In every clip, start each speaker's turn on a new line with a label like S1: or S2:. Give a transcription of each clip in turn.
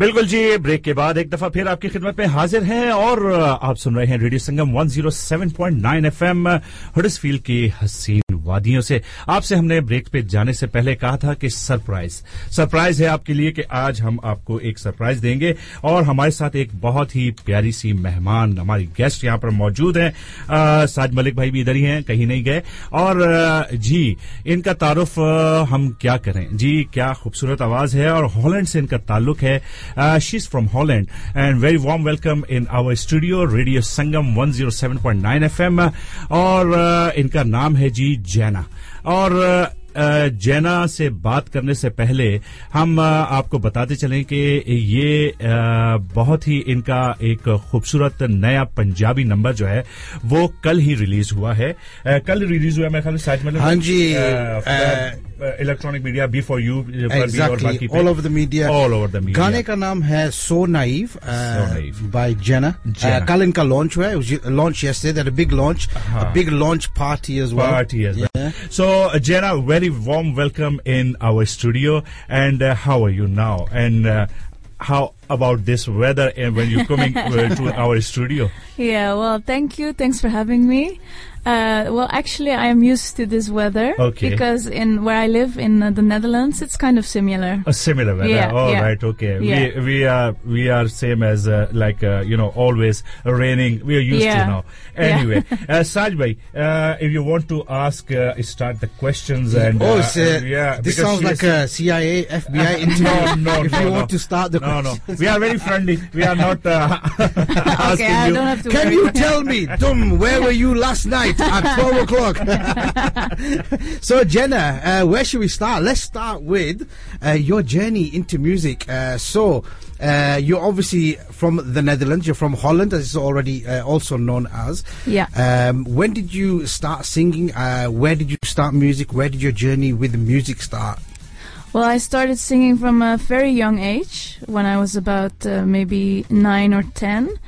S1: बिल्कुल जी, ब्रेक के बाद एक दफ़ा फिर आपकी खिदमत में हाजिर हैं और आप सुन रहे हैं रेडियो संगम 107.9 एफएम, हडसफील्ड की हसीन वादियों से। आपसे हमने ब्रेक पे जाने से पहले कहा था कि सरप्राइज़। सरप्राइज़ है आपके लिए कि आज हम आपको एक सरप्राइज़ देंगे और हमारे साथ एक बहुत ही प्यारी सी मेहमान, हमारी गेस्ट यहाँ पर मौजूद हैं। साज मलिक भाई भी इधर ही हैं, कहीं नहीं गए। और जी, इनका तारुफ हम क्या करें? जी, क्या खूबसूरत आवाज़ है और हॉलैंड से इनका ताल्लुक है। She is from Holland and very warm welcome in our studio radio Sangam 107.9 FM और इनका नाम है जी जैना। और जैना से बात करने से पहले हम आपको बताते चलें कि ये बहुत ही इनका एक खूबसूरत नया पंजाबी नंबर जो है वो कल ही रिलीज़ हुआ है। कल रिलीज़ हुआ मेरे ख्याल साइड में
S2: हाँ जी।
S1: Electronic media B for you
S2: exactly all over the media
S1: all over the media
S2: गाने का नाम है सो नाइव बाय जेना कल इनका लॉन्च हुआ है launch yesterday that big launch big launch party as well
S1: party as well so Jena very warm welcome in our studio. And uh, how are you now? And uh, how about this weather and when you're coming uh, to our studio?
S3: Yeah, well, thank you. Thanks for having me. Uh, well, actually, I am used to this weather
S1: okay.
S3: because in where I live in uh, the Netherlands, it's kind of similar.
S1: A similar weather.
S3: Yeah,
S1: All
S3: yeah.
S1: right. Okay.
S3: Yeah.
S1: We we are we are same as uh, like uh, you know always raining. We are used
S3: Yeah.
S1: to now. Anyway, uh, Sajbhai, uh, if you want to ask, uh, start the questions and
S2: oh,
S1: uh,
S2: it's, uh,
S1: yeah.
S2: this sounds like a CIA, FBI interview.
S1: no, no,
S2: if
S1: no,
S2: you
S1: no.
S2: want to start the
S1: no, no. We are very friendly. We are not uh, asking
S3: okay, I
S1: you.
S3: don't have to
S2: Can
S3: worry.
S2: you tell me, Dum, where were you last night at 12 o'clock? so, Jenna, uh, where should we start? Let's start with uh, your journey into music. Uh, so, uh, you're obviously from the Netherlands. You're from Holland, as it's already uh, also known as.
S3: Yeah.
S2: Um, when did you start singing? Uh, where did you start music? Where did your journey with music start?
S3: Well, I started singing from a very young age, when I was about uh, maybe nine or ten.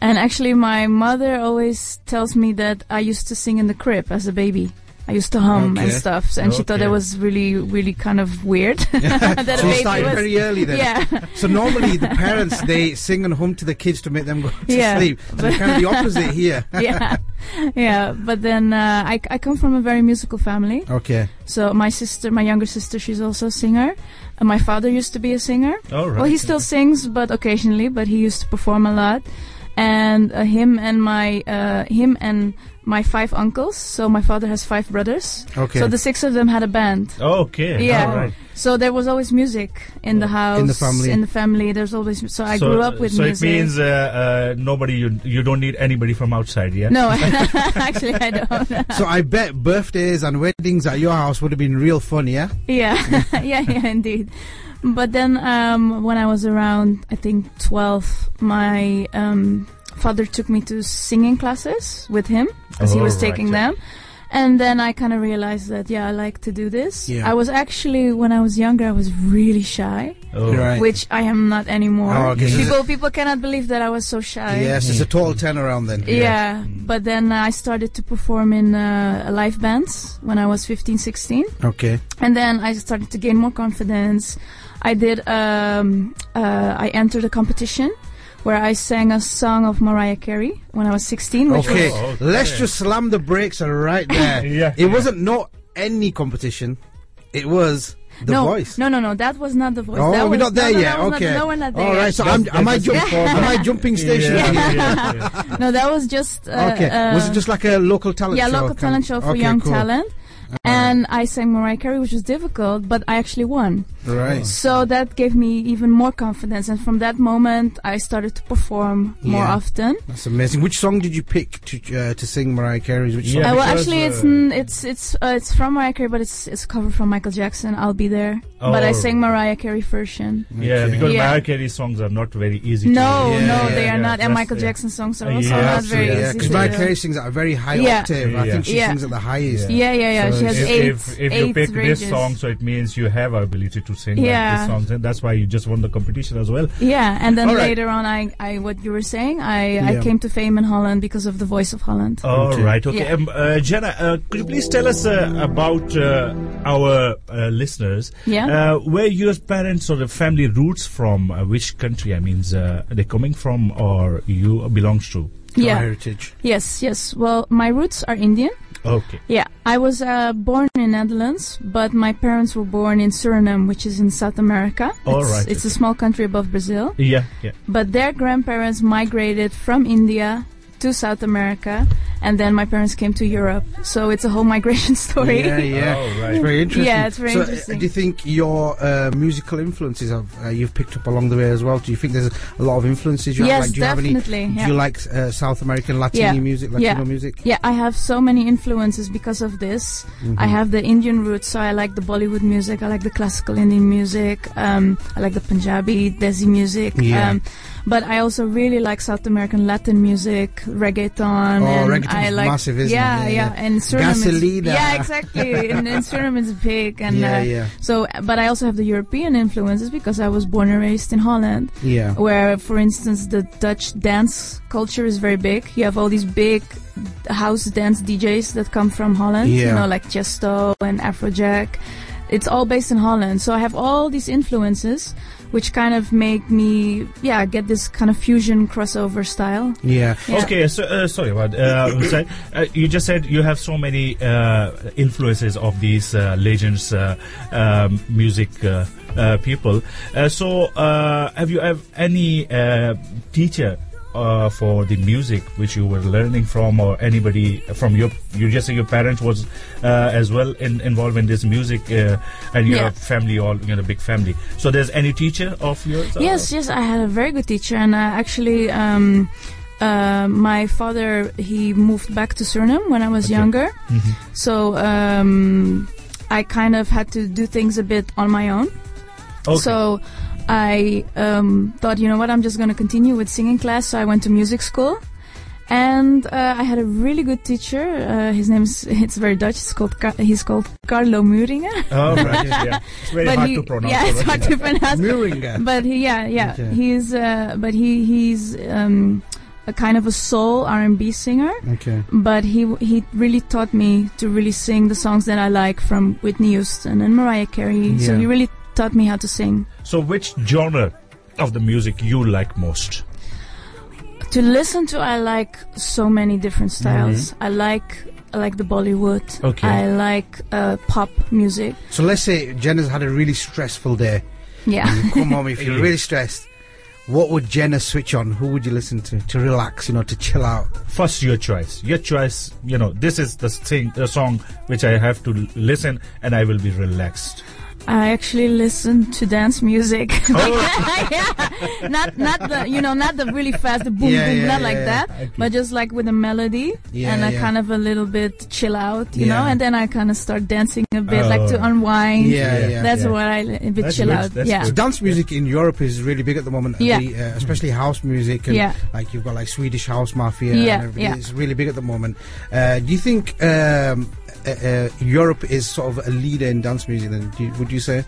S3: And actually, my mother always tells me that I used to sing in the crib as a baby. I used to hum and
S2: Okay.
S3: stuff, and she thought
S1: Okay.
S3: that was really, really kind of weird. that
S2: you started
S3: was-
S2: very early then.
S3: Yeah.
S2: So normally the parents they sing and hum to the kids to make them go to
S3: Yeah.
S2: sleep. So it's kind of the opposite here.
S3: yeah, yeah. But then uh, I, I come from a very musical family.
S2: Okay.
S3: So my sister, my younger sister, she's also a singer. And my father used to be a singer.
S1: Oh right.
S3: Well, he still sings, but occasionally. But he used to perform a lot. And uh, him and my uh, him and my five uncles. So my father has five brothers.
S2: Okay.
S3: So the six of them had a band.
S1: Okay.
S3: Yeah.
S1: All right.
S3: So there was always music in the house.
S2: In the family.
S3: In the family, there's always. So I
S1: so,
S3: grew up with
S1: so
S3: music.
S1: it means uh, uh, nobody you you don't need anybody from outside yeah
S3: no, actually I don't.
S2: So I bet birthdays and weddings at your house would have been real fun, yeah?
S3: Yeah, yeah, yeah, indeed. But then, um, when I was around, I think twelve, my um, father took me to singing classes with him he
S1: Oh,
S3: was taking
S1: yeah.
S3: them. And then I kind of realized that yeah, I like to do this.
S2: Yeah.
S3: I was actually when I was younger, I was really shy,
S1: oh.
S2: Right.
S3: which I am not anymore.
S2: Oh, okay.
S3: People people cannot believe that I was so shy.
S2: Yes, it's a total turnaround then.
S3: Yeah, but then I started to perform in uh, live bands when I was 15, 16.
S2: Okay.
S3: And then I started to gain more confidence. I did. Um, uh, I entered a competition where I sang a song of Mariah Carey when I was 16. Which
S2: Okay.
S3: Was,
S1: Oh, okay.
S2: Let's just slam the brakes right there.
S1: Yeah,
S2: It
S1: yeah.
S2: wasn't not any competition. It was the
S3: no,
S2: voice.
S3: no, no, no. That was not the voice.
S2: Oh,
S3: that
S2: we're
S3: was,
S2: not there
S3: no, no,
S2: yet.
S3: that was
S2: okay.
S3: Not, no, we're not there.
S2: All
S3: yet.
S2: right. So
S1: That's-
S2: I'm, am I jump, am I jumping station
S1: yeah,
S2: here?
S1: yeah, yeah.
S3: No, that was just. Uh,
S2: Okay.
S3: Uh,
S2: was it just like a local talent
S3: yeah,
S2: show?
S3: local talent show for
S2: Okay,
S3: young
S2: cool.
S3: talent. And I sang Mariah Carey, which was difficult, but I actually won.
S2: Right.
S3: So that gave me even more confidence, and from that moment, I started to perform more often.
S2: That's amazing. Which song did you pick to uh, to sing Mariah Carey's? Which song?
S3: Uh, well, actually, it's
S1: uh,
S3: n- it's it's uh, it's from Mariah Carey, but it's it's a cover from Michael Jackson. I'll be there, but I
S1: Oh.
S3: sang Mariah Carey version.
S1: Yeah,
S2: Okay.
S1: because
S3: Yeah.
S1: Mariah Carey songs are not very easy. to
S3: No,
S2: Yeah,
S3: no,
S2: yeah,
S3: they are
S1: yeah,
S3: not, and Michael
S1: yeah.
S3: Jackson songs are also
S1: yeah,
S3: not very
S2: yeah,
S3: easy.
S2: because
S3: to
S2: Mariah
S3: do.
S2: Carey sings at a very high
S3: Yeah.
S2: octave. I
S1: Yeah.
S2: think she
S3: Yeah.
S2: sings at the highest.
S3: Yeah, yeah, yeah.
S2: So
S3: she has
S1: if,
S3: eight,
S1: if, if
S3: eight
S1: you pick
S3: ranges.
S1: this song, so it means you have ability to sing like
S3: Yeah.
S1: this songs, and that's why you just won the competition as well.
S3: Yeah, and then
S2: All right.
S3: later on, I, I, what you were saying, I,
S2: Yeah.
S3: I came to fame in Holland because of the Voice of Holland.
S1: All
S2: Okay.
S1: right. Okay.
S3: Yeah.
S1: Um, uh, Jenna, uh, could you please tell us uh, about uh, our uh, listeners?
S3: Yeah.
S1: Uh, where your parents or the family roots from? Uh, which country? I mean, uh, are they coming from or you belongs to?
S3: Yeah.
S2: heritage.
S3: Yes, yes. Well, my roots are Indian.
S1: Okay.
S3: Yeah, I was uh, born in Netherlands, but my parents were born in Suriname, which is in South America.
S1: All
S3: it's,
S1: right,
S3: It's a small country above Brazil.
S1: Yeah. Yeah.
S3: But their grandparents migrated from India to South America, and then my parents came to Europe. So it's a whole migration story.
S2: Yeah, yeah.
S1: Oh, right.
S2: It's very interesting.
S3: Yeah, it's very
S2: so, uh, do you think your uh, musical influences have uh, you've picked up along the way as well? Do you think there's a lot of influences you have?
S3: Yes,
S2: Like, do you have any?
S3: definitely.
S2: Do you like uh, South American Latino
S3: Yeah.
S2: music, Latino
S3: Yeah.
S2: music?
S3: Yeah, I have so many influences because of this.
S2: Mm-hmm.
S3: I have the Indian roots, so I like the Bollywood music. I like the classical Indian music. Um, I like the Punjabi, Desi music.
S2: Yeah.
S3: Um, but I also really like South American Latin music, reggaeton.
S2: Oh,
S3: and
S2: reggaeton's
S3: I like,
S2: massive, isn't
S3: yeah,
S2: Yeah,
S3: yeah,
S2: yeah.
S3: And Suriname is, yeah, exactly. and, and Suriname is big, and
S2: yeah,
S3: uh,
S2: yeah,
S3: so. But I also have the European influences because I was born and raised in Holland
S2: yeah.
S3: where, for instance, the Dutch dance culture is very big. You have all these big house dance DJs that come from Holland,
S2: Yeah.
S3: you know, like Tiësto and Afrojack. It's all based in Holland. So I have all these influences, which kind of make me, yeah, get this kind of fusion crossover style.
S2: Yeah.
S3: Yeah.
S1: Okay, so uh, sorry about uh, I'm sorry. uh, you just said you have so many uh, influences of these uh, legends, uh, um, music uh, uh, people. Uh, so, uh, have you have any uh, teacher uh, for the music which you were learning from, or anybody from your? You just say your parents was uh, as well in, involved in this music, uh, and your
S3: Yeah.
S1: family, all you know, big family. So, there's any teacher of yours?
S3: Yes, yes, I had a very good teacher, and uh, actually, um, uh, my father he moved back to Suriname when I was
S1: Okay.
S3: younger,
S1: Mhm.
S3: so um, I kind of had to do things a bit on my own.
S1: Okay.
S3: So I um, thought, you know what, I'm just going to continue with singing class. So I went to music school. And uh, I had a really good teacher. Uh, his name's it's very Dutch. It's called he's called Carlo Muringer.
S1: Oh, right. yeah. It's very
S3: but
S1: hard
S3: he,
S1: to pronounce.
S3: yeah, it's hard to pronounce.
S2: Muringer.
S3: But he, yeah, yeah,
S2: Okay.
S3: he's uh, but he he's um, a kind of a soul R&B singer.
S2: Okay.
S3: But he he really taught me to really sing the songs that I like from Whitney Houston and Mariah Carey. Yeah. So
S2: Yeah.
S3: he really taught me how to sing.
S1: So, which genre of the music you like most?
S3: To listen to, I like so many different styles. I like I like the Bollywood.
S1: Mm-hmm. Okay.
S3: I like uh, pop music.
S2: So let's say Jenna's had a really stressful day.
S3: Yeah.
S2: You come home if you're really stressed. What would Jenna switch on? Who would you listen to to relax? You know, to chill out.
S1: First, your choice. Your choice. You know, this is the thing, the song which I have to listen, and I will be relaxed.
S3: I actually listen to dance music.
S1: Oh.
S3: yeah. Not not the you know not the really fast the boom
S2: Yeah,
S3: boom
S2: yeah,
S3: not like that but just like with a melody
S2: Yeah,
S3: and I kind of a little bit chill out you know and then I kind of start dancing a bit like to
S1: Oh.
S3: unwind.
S2: Yeah,
S1: Yeah.
S2: yeah.
S3: That's
S1: Yeah.
S3: what I a bit
S1: That's
S3: chill out. yeah.
S2: So dance music in Europe is really big at the moment.
S3: Yeah.
S2: The, uh, especially house music and
S3: Yeah.
S2: like you've got like Swedish House Mafia.
S3: Yeah,
S2: and everything.
S3: yeah.
S2: It's really big at the moment. Uh, do you think um, Europe is sort of a leader in dance music? Then do you, would you say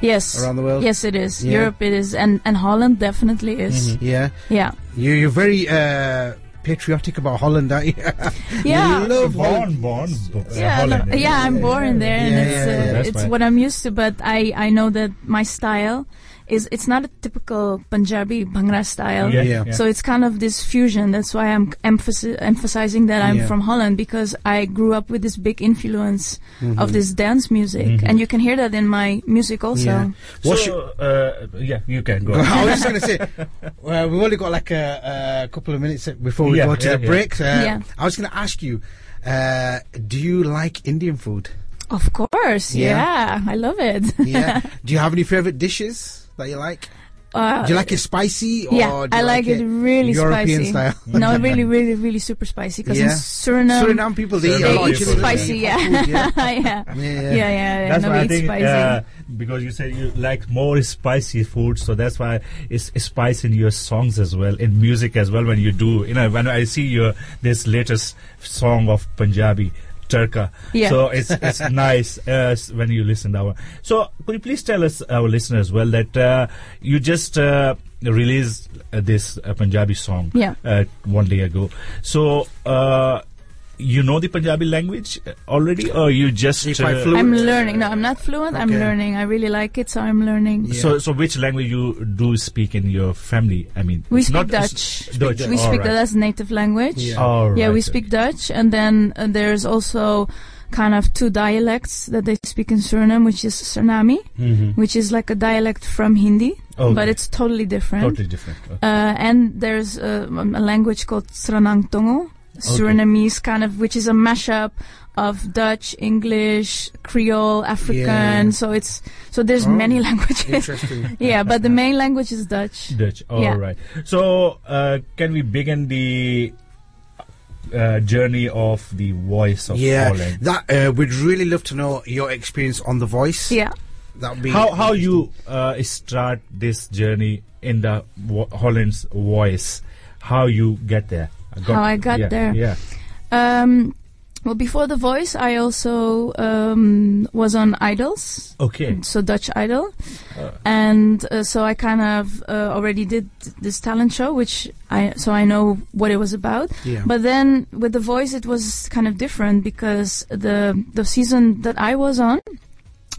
S3: Yes.
S2: around the world?
S3: Yes, it is.
S2: Yeah.
S3: Europe it is, and and Holland definitely is.
S1: Mhm.
S2: Yeah.
S3: Yeah.
S2: You, you're very uh, patriotic about Holland, aren't you?
S3: Yeah.
S2: You love
S1: born,
S2: Holland.
S1: born, bo- uh,
S3: Yeah,
S1: Holland,
S3: no, yeah, I'm born there, and
S2: Yeah,
S3: it's
S2: yeah,
S3: uh, it's what I'm used to. But I I know that my style is it's not a typical Punjabi Bhangra style.
S1: Yeah,
S2: Yeah.
S1: yeah.
S3: So it's kind of this fusion. That's why I'm emphasi- emphasizing that I'm
S2: Yeah.
S3: from Holland because I grew up with this big influence
S2: Mhm.
S3: of this dance music,
S1: Mhm.
S3: and you can hear that in my music also.
S2: Yeah. What's
S1: so, uh, yeah, you can go.
S2: I was just going to say, well, we've only got like a, a couple of minutes before we
S1: Yeah,
S2: go to
S1: yeah,
S2: the
S1: yeah.
S2: break. Uh,
S3: Yeah.
S2: I was going to ask you, uh, do you like Indian food?
S3: Of course,
S2: Yeah.
S3: yeah, I love it.
S2: Yeah. do you have any favorite dishes that you like?
S3: Uh,
S2: Do you like it spicy or
S3: yeah, I
S2: you
S3: like, it, really
S2: European
S3: spicy.
S2: style?
S3: no, really, really, really super spicy. Because in Suriname,
S2: Suriname people they, eat a
S1: They
S2: lot of
S1: eat
S2: chili.
S3: spicy, yeah.
S2: yeah.
S3: yeah, yeah,
S2: Yeah,
S3: yeah, yeah.
S1: That's
S3: no,
S1: why I think
S3: spicy.
S1: uh, because you said you like more spicy food, so that's why it's spice in your songs as well, in music as well. When you do, you know, when I see your this latest song of Punjabi, Turka.
S3: Yeah.
S1: So it's it's nice uh, when you listen to our. So could you please tell us, our listeners, well, that uh, you just uh, released uh, this uh, Punjabi song
S3: Yeah.
S1: uh, one day ago. So. Uh, you know the Punjabi language already, or you just
S2: You're
S1: uh.
S3: I'm learning. No, I'm not fluent. I'm learning. I really like it, so I'm learning.
S2: Yeah.
S1: So, so which language you do speak in your family? I mean,
S3: We speak
S1: not
S3: Dutch.
S1: Dutch.
S3: We
S1: all
S3: speak
S1: right.
S3: that as native language.
S2: Yeah.
S1: All
S3: Yeah, we
S1: right,
S3: speak Dutch, and then uh, there's also kind of two dialects that they speak in Suriname, which is Sarnami,
S1: Mhm.
S3: which is like a dialect from Hindi,
S1: Okay.
S3: but it's totally different.
S1: totally different. Okay.
S3: Uh, and there's uh, a language called Sranan Tongo, Surinamese kind of, which is a mashup of Dutch, English, Creole, African.
S2: Yeah.
S3: So it's so there's
S2: Oh,
S3: many languages.
S2: Interesting.
S3: yeah, but the main language is Dutch.
S1: Dutch. All
S3: Yeah.
S1: right. So, uh, can we begin the uh, journey of the voice of
S2: yeah,
S1: Holland?
S2: that uh, we'd really love to know your experience on The Voice.
S3: Yeah.
S2: that would be
S1: How how you uh, start this journey in the wo- Holland's voice? How you get there?
S3: How I got
S1: yeah,
S3: there.
S1: Yeah.
S3: Um, well, before The Voice, I also um, was on Idols,
S1: Okay.
S3: so Dutch Idol,
S1: Uh,
S3: and uh, so I kind of uh, already did this talent show, which I so I know what it was about.
S2: Yeah.
S3: But then with The Voice, it was kind of different because the the season that I was on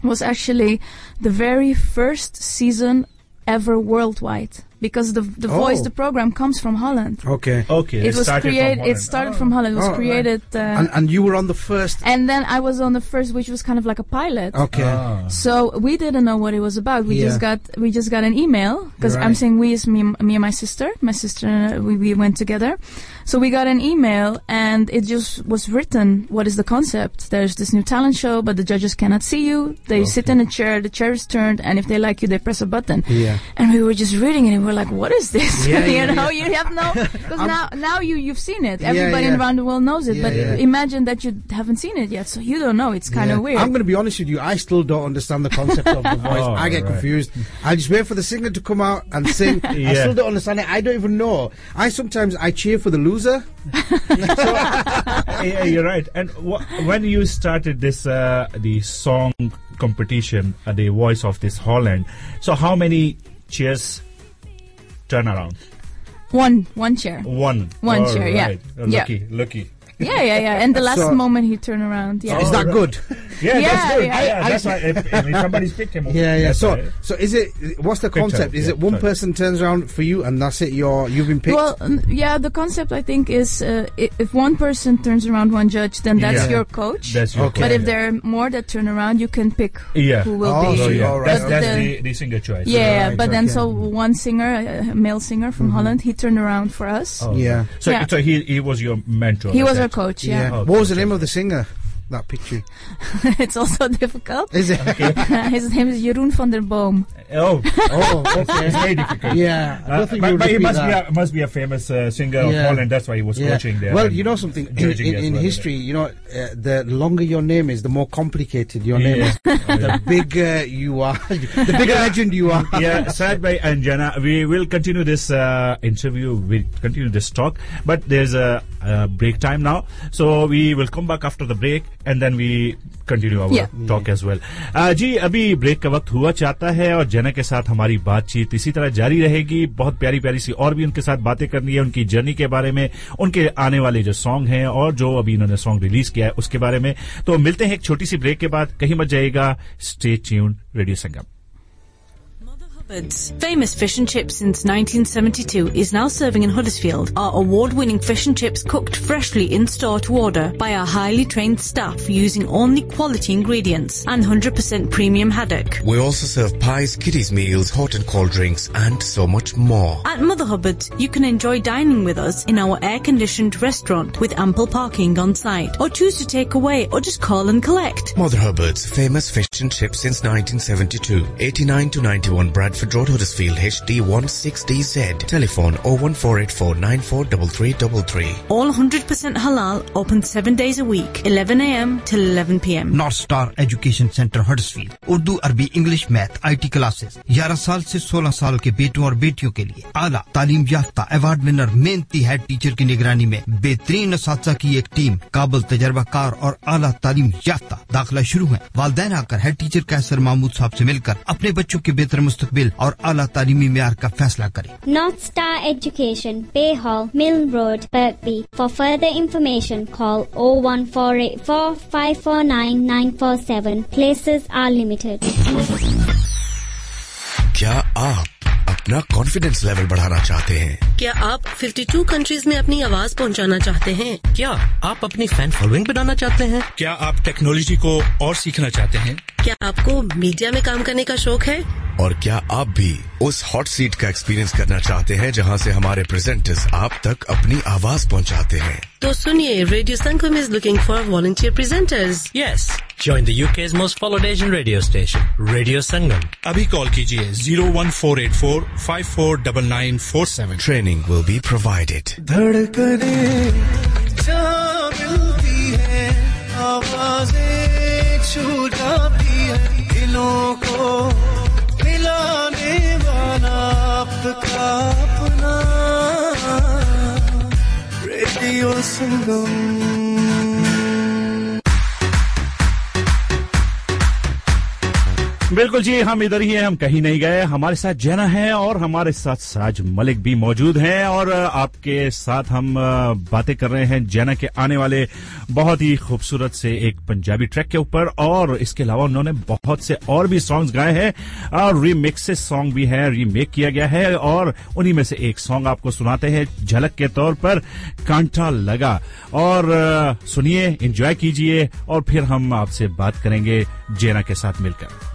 S3: was actually the very first season ever worldwide because the the
S2: Oh.
S3: Voice, the program, comes from Holland.
S2: okay.
S1: okay.
S3: It was created. It started
S1: Oh.
S3: from Holland. It was
S2: Oh, right.
S3: created, uh,
S2: and and you were on the first.
S3: and then I was on the first, which was kind of like a pilot.
S2: Okay.
S1: Ah.
S3: So we didn't know what it was about. We
S2: Yeah.
S3: just got we just got an email because I'm saying we is me, me and my sister. My sister and uh, we we went together. So we got an email and it just was written. What is the concept? There's this new talent show, but the judges cannot see you. They sit in a chair. The chair is turned, and if they like you, they press a button.
S2: Yeah.
S3: And we were just reading it, and we were like, "What is this?"
S2: Yeah,
S3: you
S2: yeah,
S3: know,
S2: yeah.
S3: you have no because now now you you've seen it.
S2: Yeah,
S3: Everybody
S2: yeah.
S3: around the world knows it,
S2: Yeah,
S3: but
S2: yeah.
S3: imagine that you haven't seen it yet, so you don't know. It's kind of
S2: Yeah.
S3: weird.
S2: I'm going to be honest with you. I still don't understand the concept of the voice.
S1: Oh,
S2: I get
S1: right.
S2: confused. I just wait for the singer to come out and sing. I still don't understand it. I don't even know. I sometimes I cheer for the loser.
S1: yeah, you're right. And wh- when you started this, uh, the song competition, uh, the voice of this Holland. So how many cheers turn around?
S3: one one chair.
S1: One.
S3: One
S1: All
S3: chair, yeah.
S1: right.
S3: Yeah.
S1: Lucky, lucky.
S3: Yeah, yeah, yeah. And the last
S2: So-
S3: moment he turned around. Yeah.
S2: Is
S1: Oh,
S2: that
S1: right.
S2: good?
S1: Yeah,
S3: Yeah,
S1: that's good.
S3: yeah.
S1: Yeah, that's why if, if somebody's picked him.
S2: Yeah, yeah. So,
S1: right.
S2: so is it? What's the
S1: Picture,
S2: concept? Is
S1: yeah,
S2: it one
S1: sorry.
S2: person turns around for you and that's it? You're you've been picked.
S3: Well, mm, yeah, the concept I think is uh, if one person turns around one judge, then that's
S1: Yeah.
S3: your coach.
S1: that's your
S2: Okay.
S3: but if there are more that turn around, you can pick
S1: yeah.
S3: who will
S2: Oh,
S3: be.
S1: So,
S2: so
S1: yeah,
S2: all right,
S1: that's,
S3: But
S1: that's
S3: the-
S1: the, the singer choice.
S3: Yeah,
S2: Right,
S3: but then
S2: okay.
S3: so one singer, a male singer from Holland, he turned around for us.
S1: Oh,
S2: Yeah.
S1: So, so he he was your mentor.
S3: He was our coach. Yeah,
S1: Oh,
S2: what was the name of the singer? That picture.
S3: it's also difficult.
S2: Is it?
S3: His name is Jeroen van der Boom.
S1: Oh,
S2: oh, okay.
S1: it's very difficult.
S2: Yeah,
S1: Uh, but, but he must
S2: that.
S1: be a, must be a famous uh, singer of Holland. That's why he was
S2: Yeah.
S1: coaching there.
S2: Well, you know something in, in, in
S1: well.
S2: history, you know, uh, the longer your name is, the more complicated your name
S1: Yeah.
S2: is. the bigger you are, the bigger legend you are.
S1: yeah, Sad by and Jana, we will continue this uh, interview. We'll continue this talk, but there's a, a break time now, so we will come back after the break and then we continue our talk as well. जी अभी break का वक्त हुआ चाहता है और जेना के साथ हमारी बातचीत इसी तरह जारी रहेगी। बहुत प्यारी प्यारी सी और भी उनके साथ बातें करनी है उनकी जर्नी के बारे में उनके आने वाले जो सॉन्ग हैं और जो अभी इन्होंने सॉन्ग रिलीज़ किया है उसके बारे में। तो मिलते हैं एक छोटी सी ब्रेक के बाद। कहीं मत जाएगा stay tune radio Sangam
S4: Mother Hubbard's, famous fish and chips since 1972, is now serving in Huddersfield. Our award-winning fish and chips cooked freshly in store to order by our highly trained staff using only quality ingredients and 100% premium haddock.
S5: We also serve pies, kiddies meals, hot and cold drinks, and so much more.
S4: At Mother Hubbard's, you can enjoy dining with us in our air-conditioned restaurant with ample parking on site, or choose to take away or just call and collect.
S5: Mother Hubbard's, famous fish and chips since 1972. 89 to 91 Bradford Bradford Road, Huddersfield, HD16DZ. Telephone 01484 943333.
S4: All 100% halal, open seven days a week, 11 a.m. till 11 p.m.
S6: North star education centre Huddersfield Urdu अरबी English math IT classes 11 साल से 16 साल के बेटों और बेटियों के लिए आला तालीम याफ्ता अवार्ड विनर मेहनती हेड टीचर की निगरानी में बेहतरीन इस्तादा की एक टीम काबल तजर्बाकार और आला तालीम याफ्ता दाखिला शुरू है वालदेन आकर हेड टीचर कैसर महमूद साहब से मिलकर अपने बच्चों के बेहतर और अला तालीमी मैार का फैसला करे।
S7: नॉर्थ स्टार एजुकेशन पे hall mill road Birkby for further information call O one four eight four five four nine nine four seven places are limited
S5: क्या आप अपना कॉन्फिडेंस लेवल बढ़ाना चाहते हैं?
S8: क्या आप 52 कंट्रीज़ में अपनी आवाज़ पहुंचाना चाहते हैं?
S9: क्या आप अपनी फ़ैन फॉलोइंग बनाना चाहते हैं?
S10: क्या आप टेक्नोलॉजी को और सीखना चाहते हैं?
S8: क्या आपको मीडिया में काम करने का शौक है?
S5: और क्या आप भी उस हॉट सीट का एक्सपीरियंस करना चाहते हैं जहाँ से हमारे प्रेजेंटर्स आप तक अपनी आवाज़ पहुंचाते हैं?
S8: तो सुनिए radio Sangam is looking for volunteer presenters
S9: Yes, join the UK's most followed Asian radio station, Radio Sangam.
S10: अभी कॉल कीजिए zero one four eight four five four double nine four seven
S5: training will be provided
S11: धड़कने जहाँ मिलती है आवाज़ें छू दिलों को मिलाने वाला आपका अपना रेडियो संगम
S1: बिल्कुल जी, हम इधर ही हैं, हम कहीं नहीं गए। हमारे साथ जैना है और हमारे साथ साज मलिक भी मौजूद हैं और आपके साथ हम बातें कर रहे हैं जैना के आने वाले बहुत ही खूबसूरत से एक पंजाबी ट्रैक के ऊपर और इसके अलावा उन्होंने बहुत से और भी सॉन्ग्स गाए हैं। और रीमिक्सेस सॉन्ग भी है रीमेक किया गया है और उन्हीं में से एक सॉन्ग आपको सुनाते हैं झलक के तौर पर, कांटा लगा। और सुनिए एंजॉय कीजिए और फिर हम आपसे बात करेंगे जैना के साथ मिलकर।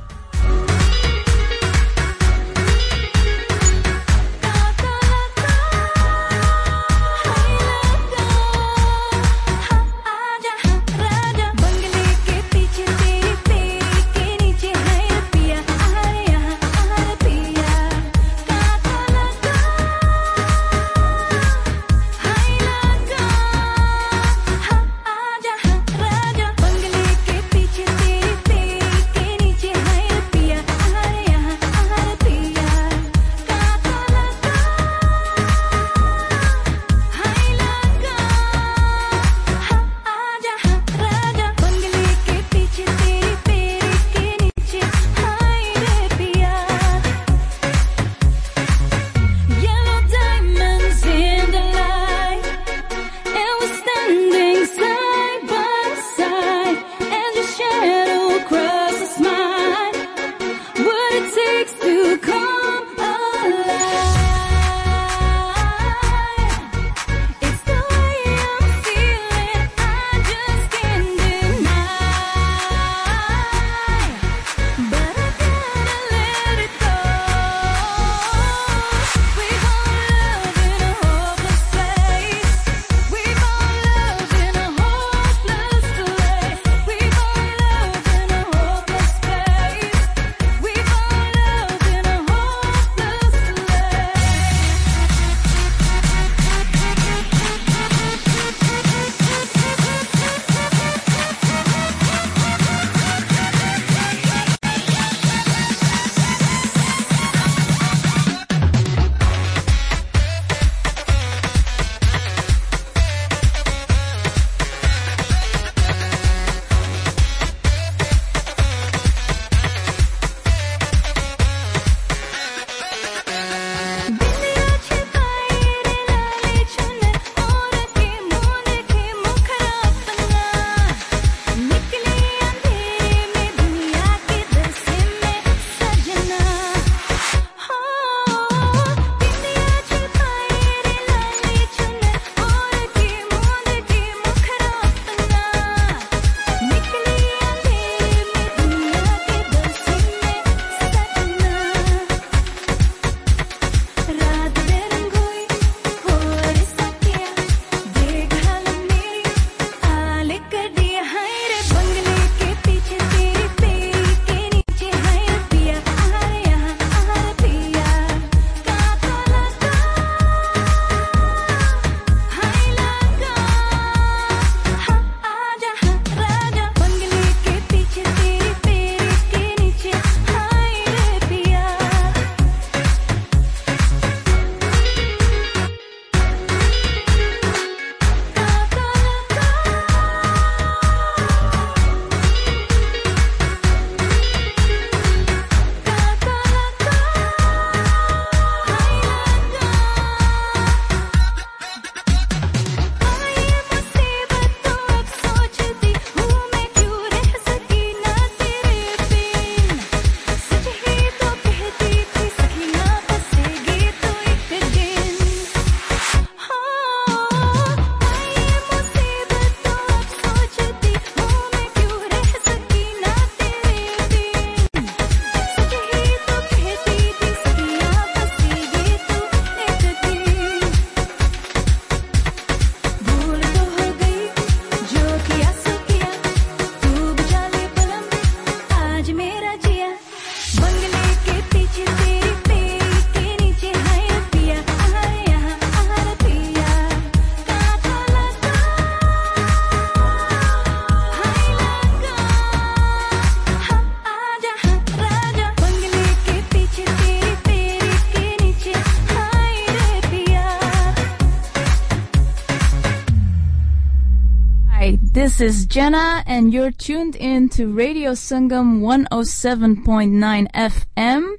S12: This is Jenna, and you're tuned in to Radio Sangam 107.9 FM.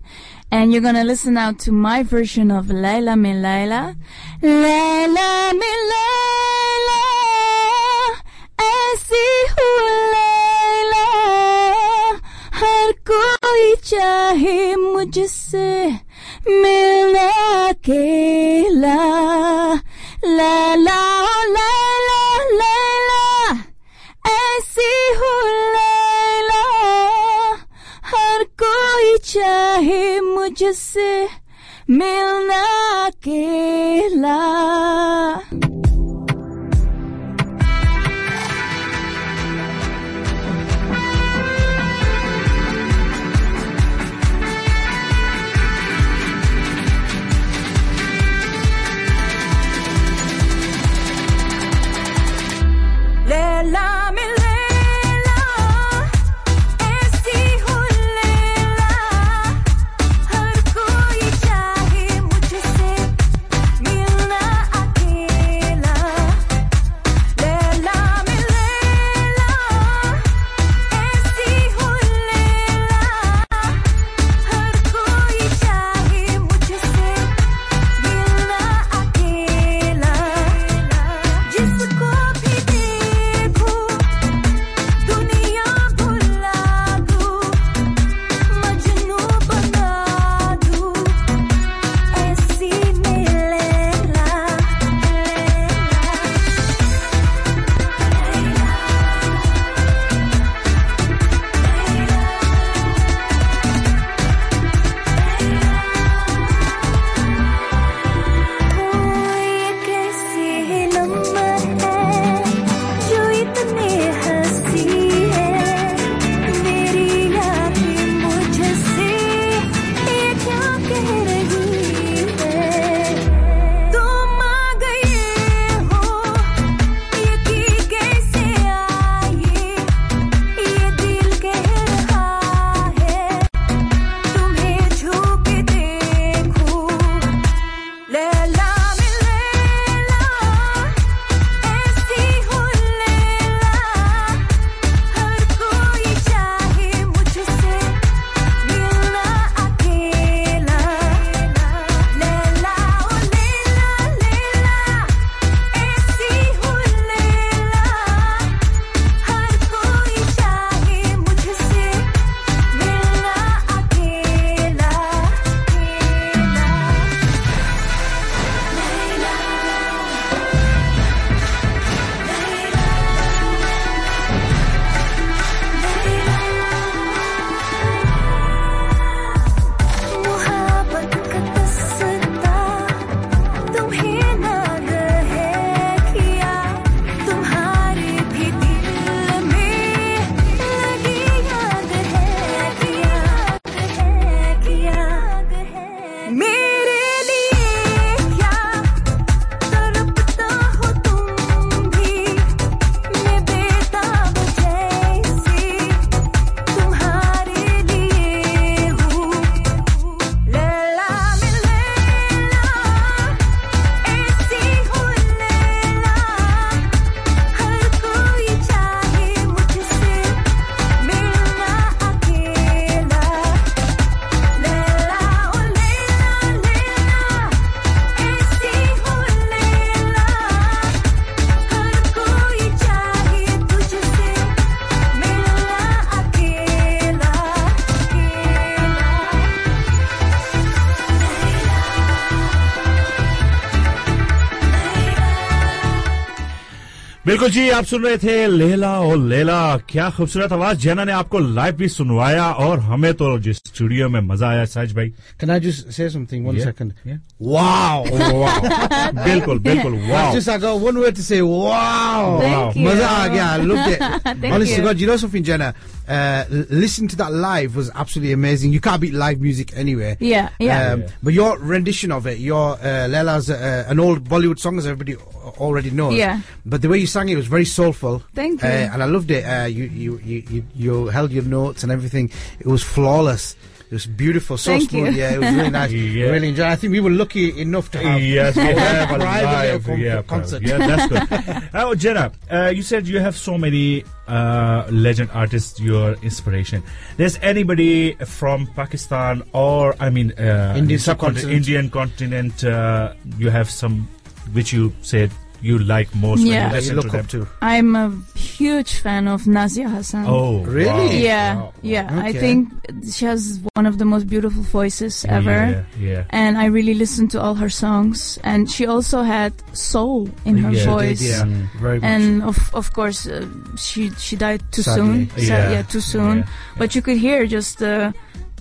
S12: And you're gonna listen now to my version of Laila Me Laila. Laila Me Laila, ऐसी हूँ लैला, हर कोई चाहे मुझसे चाहे मुझसे मिलना अकेला। Me.
S1: बिल्कुल जी आप सुन रहे थे लेला और लेला। क्या खूबसूरत आवाज़। जैना ने आपको लाइव भी सुनवाया और हमें तो जिस स्टूडियो में मज़ा आया सच भाई।
S2: Can I just say something one second wow
S1: बिल्कुल बिल्कुल wow
S2: just I got one way to say wow
S12: मज़ा आ
S2: गया। Look at honestly God you
S12: know
S2: something
S12: Jenna
S2: God, you know something, Jenna? Uh, listening to that live was absolutely amazing. You can't beat live music anywhere.
S12: Yeah, yeah.
S2: Um, But your rendition of it, your uh, Leila's uh, an old Bollywood song, as everybody already knows.
S12: Yeah.
S2: But the way you sang it was very soulful.
S12: Thank you.
S2: Uh, and I loved it. Uh, you, you, you, you, you held your notes and everything. It was flawless. It was beautiful, so
S3: Thank
S2: smooth.
S3: you.
S2: Yeah, it was really nice.
S1: Yeah.
S2: Really enjoyed. I think we were lucky enough to have
S1: Yes, we have a
S2: private
S1: live
S2: con-
S1: yeah,
S2: concert.
S1: Yeah, that's good. oh, Jenna, uh, you said you have so many uh, legend artists, your inspiration. There's anybody from Pakistan or, I mean, uh,
S2: Indian
S1: subcontinent-
S2: subcontinent.
S1: Indian continent, uh, you have some which you said you like most when
S3: Yeah.
S1: you listen
S2: you
S1: to them.
S2: up to.
S3: I'm a huge fan of Nazia Hassan.
S1: Oh,
S2: Really?
S1: wow.
S3: yeah,
S1: Wow.
S3: yeah. I think she has one of the most beautiful voices ever.
S1: Yeah, yeah.
S3: And I really listened to all her songs. And she also had soul in her
S1: Yeah, she did,
S3: voice.
S2: Yeah,
S1: Mm.
S2: very much.
S3: And of of course, uh, she she died too
S2: Sadly.
S3: soon. Sa-
S1: Yeah.
S3: yeah, too soon.
S1: Yeah.
S3: But you could hear just the,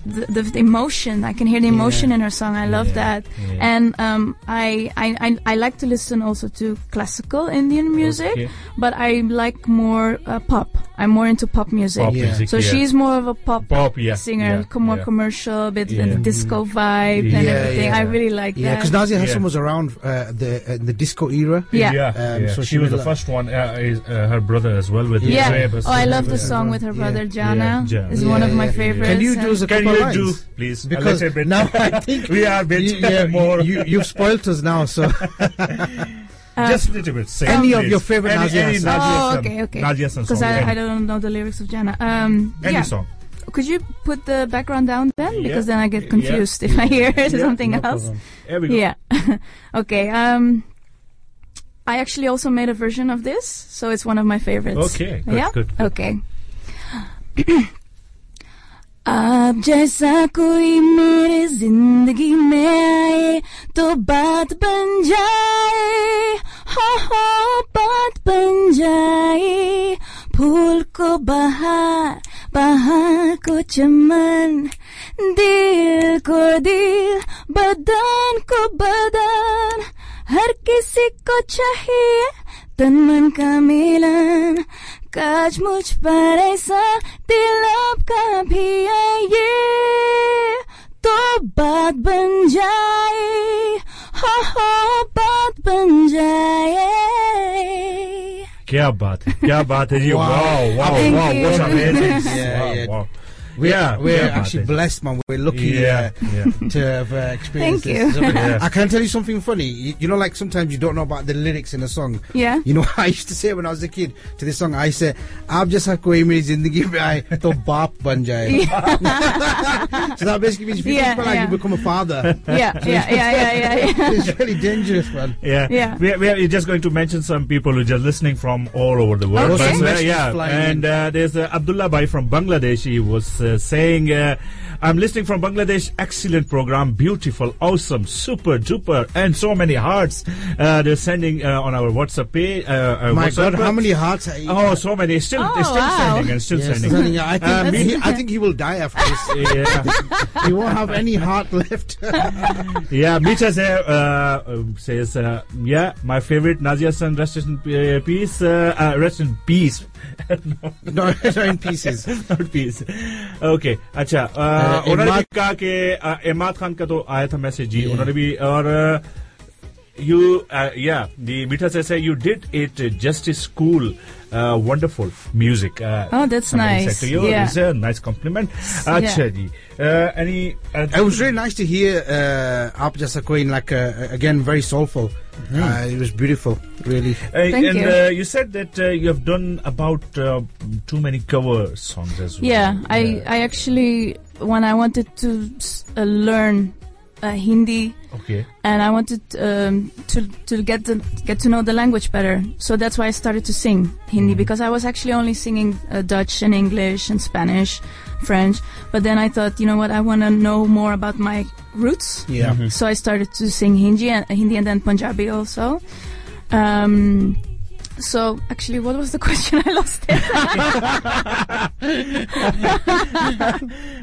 S3: the the the emotion. I can hear the emotion in her song. I love
S1: Yeah,
S3: that.
S1: yeah.
S3: And um, I, I I I like to listen also to classical Indian music,
S1: Okay.
S3: but I like more uh, pop. I'm more into pop music.
S1: Pop
S2: Yeah.
S1: music,
S3: So
S1: yeah.
S3: she's more of a pop,
S1: Pop, yeah,
S3: singer,
S1: yeah,
S3: more
S1: yeah.
S3: commercial, bit
S1: Yeah.
S3: the disco vibe and
S2: Yeah,
S3: everything.
S2: yeah.
S3: I really like
S2: yeah,
S3: that.
S2: because Nazia Hassan
S1: Yeah.
S2: was around uh, the uh, the disco era.
S3: Yeah.
S1: yeah,
S2: Um,
S1: yeah.
S2: so
S1: she,
S2: she
S1: was the first one. Uh, is, uh, her brother as well with
S3: yeah.
S1: Zoheb
S3: Oh, I love the song with her brother
S2: Yeah.
S3: Jana.
S1: Yeah, Jana.
S3: It's
S2: Yeah,
S3: one of my favorites.
S2: Can you do us a couple
S1: you
S2: lines?
S1: do, please?
S2: Because
S1: little bit.
S2: now I think
S1: we are a bit
S2: you, yeah,
S1: more.
S2: you, you, have spoilt us now. So
S3: Uh,
S1: just a little bit. Sing,
S2: Any of your favorite
S1: any,
S2: Nazia
S1: any
S2: Hassan.
S3: Oh, okay, okay.
S1: Nazia Hassan
S3: Because
S1: song.
S3: I,
S1: any,
S3: I don't know the lyrics of Jana. Um,
S1: any
S3: yeah.
S1: song.
S3: Could you put the background down then?
S1: Yeah.
S3: Because then I get
S1: Yeah.
S3: confused if I hear something
S2: no
S3: else.
S2: problem.
S1: Here we go.
S3: Yeah. okay. Um, I actually also made a version of this, so it's one of my favorites.
S1: Okay, good,
S3: yeah.
S1: good, good.
S3: Okay. आप जैसा कोई मेरे ज़िंदगी में आए तो बात बन जाए। हो हो, बात बन जाए। फूल को बहार बहार को चमन, दिल को दिल, बदन को बदन। हर किसी को चाहिए तन मन का मिलन काज मुझ पर ऐसा दिल आपका भी आइए तो बात बन जाए हो हो बात बन जाए।
S1: क्या बात है क्या बात है जी
S2: वाह
S1: wow wow
S3: Thank
S1: wow
S3: you.
S2: Yeah,
S1: wow,
S2: we're,
S1: Yeah,
S2: we're
S1: yeah,
S2: actually
S1: Martin.
S2: blessed, man. We're lucky
S1: Yeah,
S2: uh,
S1: yeah.
S2: to have uh, experienced
S3: Thank
S2: this.
S3: you.
S1: Yeah.
S2: I can tell you something funny. You, you know, like sometimes you don't know about the lyrics in a song.
S3: Yeah.
S2: You know, I used to say when I was a kid to this song, I said, "Aap jaisa koi meri zindagi mein aaye to baap ban jaye." so that basically means if you
S3: Yeah,
S2: think like you become a father.
S3: yeah yeah yeah yeah yeah, yeah.
S2: it's really dangerous, man.
S1: Yeah,
S3: Yeah.
S1: We, are, we are just going to mention some people who are just listening from all over the world.
S3: Okay.
S1: But, uh, yeah, and uh, there's uh, Abdullah Bhai from Bangladesh. He was uh, saying, uh, I'm listening from Bangladesh. Excellent program. Beautiful, awesome, super duper. And so many hearts uh, they're sending uh, on our WhatsApp page. Uh, uh,
S2: My
S1: WhatsApp
S2: God, how many hearts? Are you?
S1: Oh, so many. Still,
S3: oh,
S1: still
S3: wow.
S1: sending and still
S2: yes,
S1: sending.
S2: I, think,
S1: uh,
S2: he, I think he will die after this. he won't have any heart left.
S1: yeah, Mita uh, says, yeah, my favorite Nazia San rest in peace. rest in peace. no,
S2: not in pieces.
S1: Not peace. Okay,
S2: acha.
S1: उन्होंने भी कहा कि इमाद खान का तो आया था message जी, उन्होंने भी और you uh, yeah the Mita says you did it just a cool uh, wonderful music uh,
S3: oh that's nice
S1: to you.
S3: yeah.
S1: it's a nice compliment Actually, yeah. Uh, any uh,
S2: it was really nice to hear uh, Aap Queen like uh, again very soulful Mm. Uh, it was beautiful, really.
S1: Uh,
S3: Thank
S1: and
S3: you.
S1: Uh, you said that you have done about too many cover songs as well.
S3: Yeah, I, I actually, when I wanted to learn uh, Hindi,
S1: Okay.
S3: and I wanted um, to to get the, get to know the language better, so that's why I started to sing Hindi
S1: Mm-hmm.
S3: because I was actually only singing uh, Dutch and English and Spanish, French. But then I thought, you know what, I want to know more about my roots.
S2: Yeah.
S1: Mm-hmm.
S3: So I started to sing Hindi and Hindi and then Punjabi also. Um, so actually, what was the question? I lost it.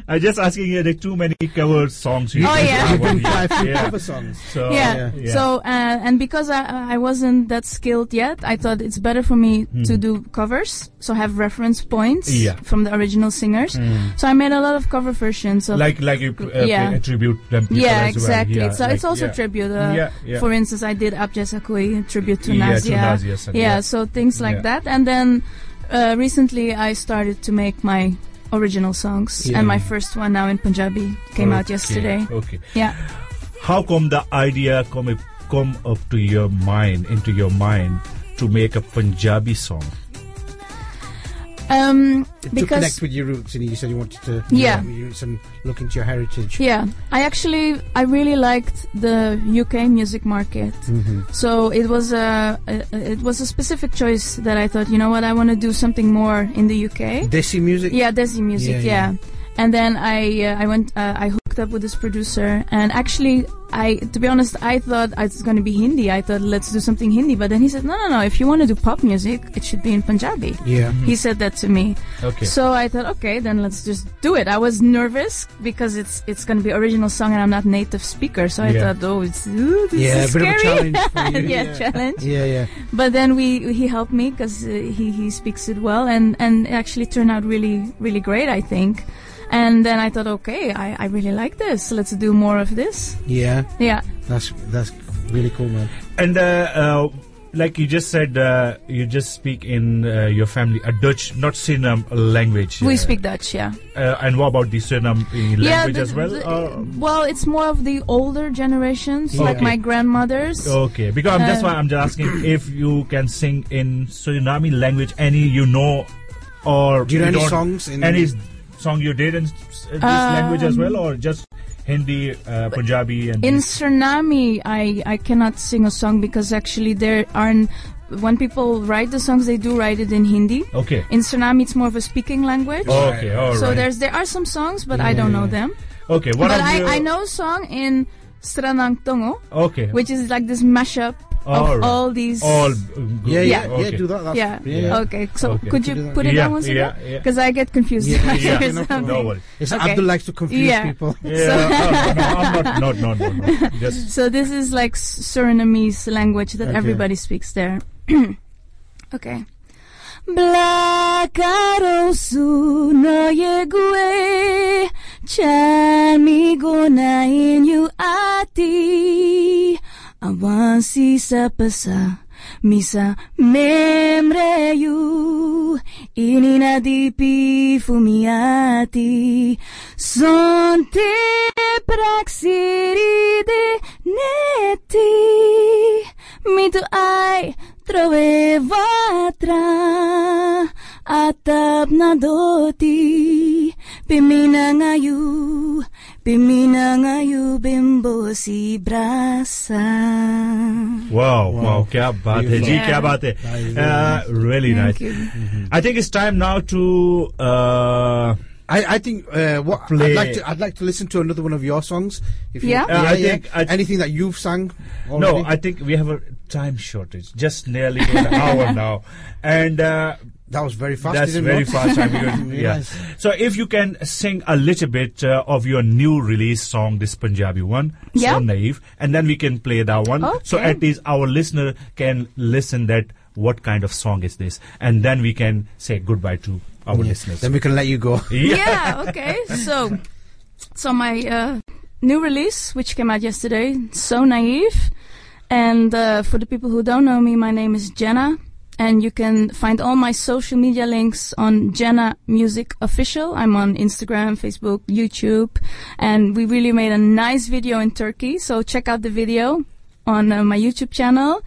S1: I'm just asking you like too many cover songs. You
S3: Oh,
S1: did
S3: yeah.
S1: that
S2: You've
S1: one,
S2: done quite a few
S1: yeah.
S2: cover songs.
S1: So
S3: yeah.
S1: yeah.
S3: So uh, and because I I wasn't that skilled yet, I thought it's better for me to do covers, so have reference points.
S1: Yeah.
S3: from the original singers. So I made a lot of cover versions of
S1: like like you uh,
S3: Yeah.
S1: pay- attribute them. people
S3: yeah,
S1: as well.
S3: exactly.
S1: Yeah,
S3: so
S1: like,
S3: it's also
S1: yeah.
S3: tribute. Uh,
S1: Yeah, yeah.
S3: For instance, I did Aap Jaisa Koi tribute to
S1: Yeah, to
S3: Nazia.
S1: Nazia
S3: yeah,
S1: yeah.
S3: So things like
S1: Yeah.
S3: that. And then uh, recently, I started to make my original songs,
S1: Yeah.
S3: and my first one now in Punjabi came out yesterday.
S1: Okay.
S3: Yeah.
S1: How come the idea come come up to your mind, into your mind, to make a Punjabi song?
S3: Um,
S2: to connect with your roots, and you said you wanted to
S3: Yeah.
S2: you know, your roots and look into your heritage.
S3: Yeah, I actually I really liked the UK music market.
S2: Mhm.
S3: So it was a, a it was a specific choice that I thought, you know what, I want to do something more in the UK.
S2: Desi music.
S3: Yeah, Desi music.
S2: Yeah,
S3: Yeah.
S2: yeah.
S3: And then I uh, I went uh, I hooked up with this producer and actually I to be honest I thought it's going to be Hindi. I thought let's do something Hindi, but then he said no no no if you want to do pop music it should be in Punjabi.
S2: Yeah. Mhm.
S3: He said that to me.
S1: Okay.
S3: So I thought okay then let's just do it. I was nervous because it's it's going to be original song and I'm not native speaker. So I
S2: Yeah.
S3: thought oh it's ooh, this
S2: Yeah,
S3: is
S2: a bit of a
S3: scary.
S2: challenge
S3: yeah,
S2: yeah.
S3: challenge.
S2: Yeah, yeah.
S3: But then we he helped me because uh, he he speaks it well and and it actually turned out really really great I think. And then I thought, okay, I, I really like this. Let's do more of this.
S2: Yeah.
S3: Yeah.
S2: That's that's really cool, man.
S1: And uh, uh, like you just said, uh, you just speak in uh, your family a Dutch, not Suriname language.
S3: We
S1: uh,
S3: speak Dutch, yeah.
S1: Uh, and what about the Suriname uh, language
S3: the-
S1: as well?
S3: the-
S1: or-
S3: well, it's more of the older generations, like
S1: Okay.
S3: my grandmothers.
S1: Okay, because I'm, that's
S3: Uh,
S1: why I'm just asking if you can sing in Suriname language, any you know, or
S2: Do you know any songs in-
S1: any s- song you did in this language as well,
S3: Um,
S1: or just Hindi, uh, Punjabi, and
S3: In Suriname, I, I cannot sing a song because actually there aren't. When people write the songs, they do write it in Hindi.
S1: Okay.
S3: In Suriname, it's more of a speaking language.
S1: Okay, all
S3: So there's there are some songs, but I don't know them.
S1: Okay, what
S3: but I, I know a song in Sranan Tongo.
S1: Okay.
S3: Which is like this mashup
S1: All
S3: of
S1: right.
S3: all these.
S1: All, uh, good.
S2: Yeah, yeah,
S1: Okay.
S2: yeah. Do that. That's,
S3: yeah.
S2: yeah, yeah.
S3: Okay. So
S1: Okay.
S3: could
S2: Could
S3: you put it
S1: Yeah,
S3: down once again?
S1: yeah.
S3: Because I get confused.
S2: Yeah,
S3: if I
S2: yeah,
S3: hear
S2: no
S3: something.
S1: No worries.
S2: It's
S3: Okay.
S2: Abdul likes to confuse
S3: Yeah.
S2: people.
S1: Yeah,
S3: So-
S1: no, no, no, no, no, no. Just
S3: So this is like Surinamese language that
S1: Okay.
S3: everybody speaks there. okay. Blakarosu no yegue Chami gona inyu ati Awansi sapasa Misa memreyu Ini nadipi fumiati Sonte praxiri de neti Mito ai trovevatra Atap na doti Pimina ngayu Piminangayu si brasa.
S1: Wow, wow, wow, kya baat hai,
S3: ji,
S1: kya baat hai. Uh, really
S3: Thank
S1: nice.
S3: Mm-hmm.
S1: I think it's time now to. Uh,
S2: I, I think uh, what
S1: Play.
S2: I'd like to I'd like to listen to another one of your songs. If yeah, you,
S3: yeah,
S1: uh, I yeah. think I
S2: anything that you've sung. Already?
S1: No, I think we have a time shortage, just nearly an hour now, and uh,
S2: that was very fast.
S1: That's very fast. I mean, yeah.
S2: Yes.
S1: So if you can sing a little bit uh, of your new release song, this Punjabi one,
S3: Yeah.
S1: so naive, and then we can play that one. So at least our listener can listen that what kind of song is this, and then we can say goodbye to our listeners.
S2: Then we can let you go.
S3: yeah, okay. So, so my uh, new release, which came out yesterday, So Naive. And uh, for the people who don't know me, my name is Jenna. And you can find all my social media links on Jenna Music Official. I'm on Instagram, Facebook, YouTube. And we really made a nice video in Turkey. So check out the video on uh, my YouTube channel.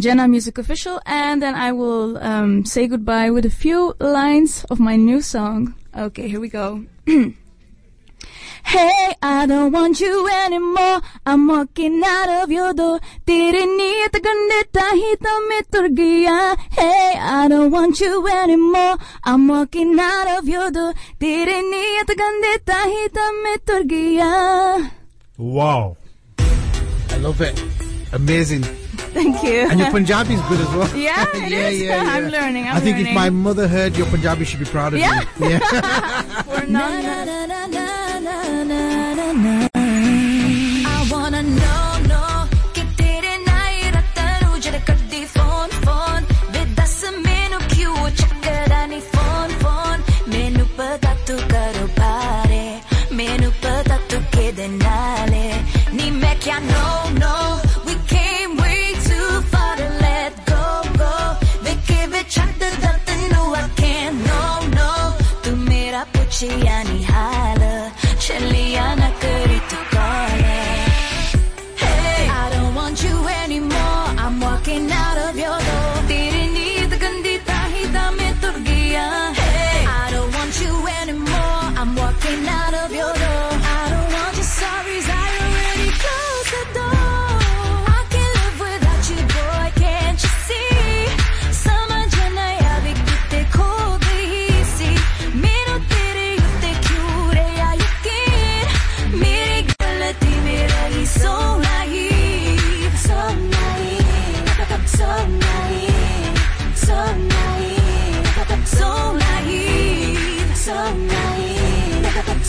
S3: Jenna Music Official, and then I will um, say goodbye with a few lines of my new song. Okay, here we go. Hey, I don't want you anymore. I'm walking out of your door. तेरे नीत गंदे ताही तो मैं तुर गया. Hey, I don't want you anymore. I'm walking out of your door. तेरे नीत गंदे ताही तो मैं तुर गया.
S1: Wow.
S2: I love it. Amazing.
S3: Thank you.
S2: And your Punjabi is good as well.
S3: Yeah, it
S2: yeah,
S3: is.
S2: yeah,
S3: I'm
S2: yeah.
S3: learning, I'm
S2: I think if
S3: learning.
S2: my mother heard your Punjabi, she'd be proud of
S3: Yeah.
S2: you. Yeah.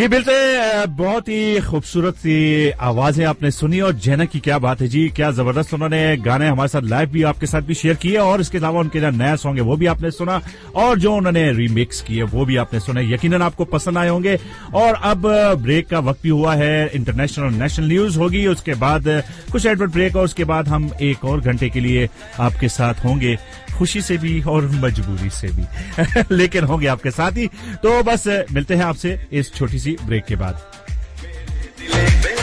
S1: जी बिल्कुल बहुत ही खूबसूरत सी आवाज़ें आपने सुनी और जैना की क्या बात है जी, क्या ज़बरदस्त उन्होंने गाने हमारे साथ लाइव भी आपके साथ भी शेयर किए और इसके अलावा उनके जो नया सॉन्ग है, वो भी आपने सुना और जो उन्होंने रीमिक्स किए, वो भी आपने सुने। यकीनन आपको पसंद आए होंगे। और अब ब्रेक का वक्त भी हुआ है इंटरनेशनल नेशनल न्यूज़ होगी, उसके बाद कुछ एडवर्ट ब्रेक और उसके बाद हम एक और घंटे के लिए आपके साथ होंगे। खुशी से भी और मजबूरी से भी। लेकिन होंगे आपके साथ ही। तो बस, मिलते हैं आपसे इस छोटी सी ब्रेक के बाद।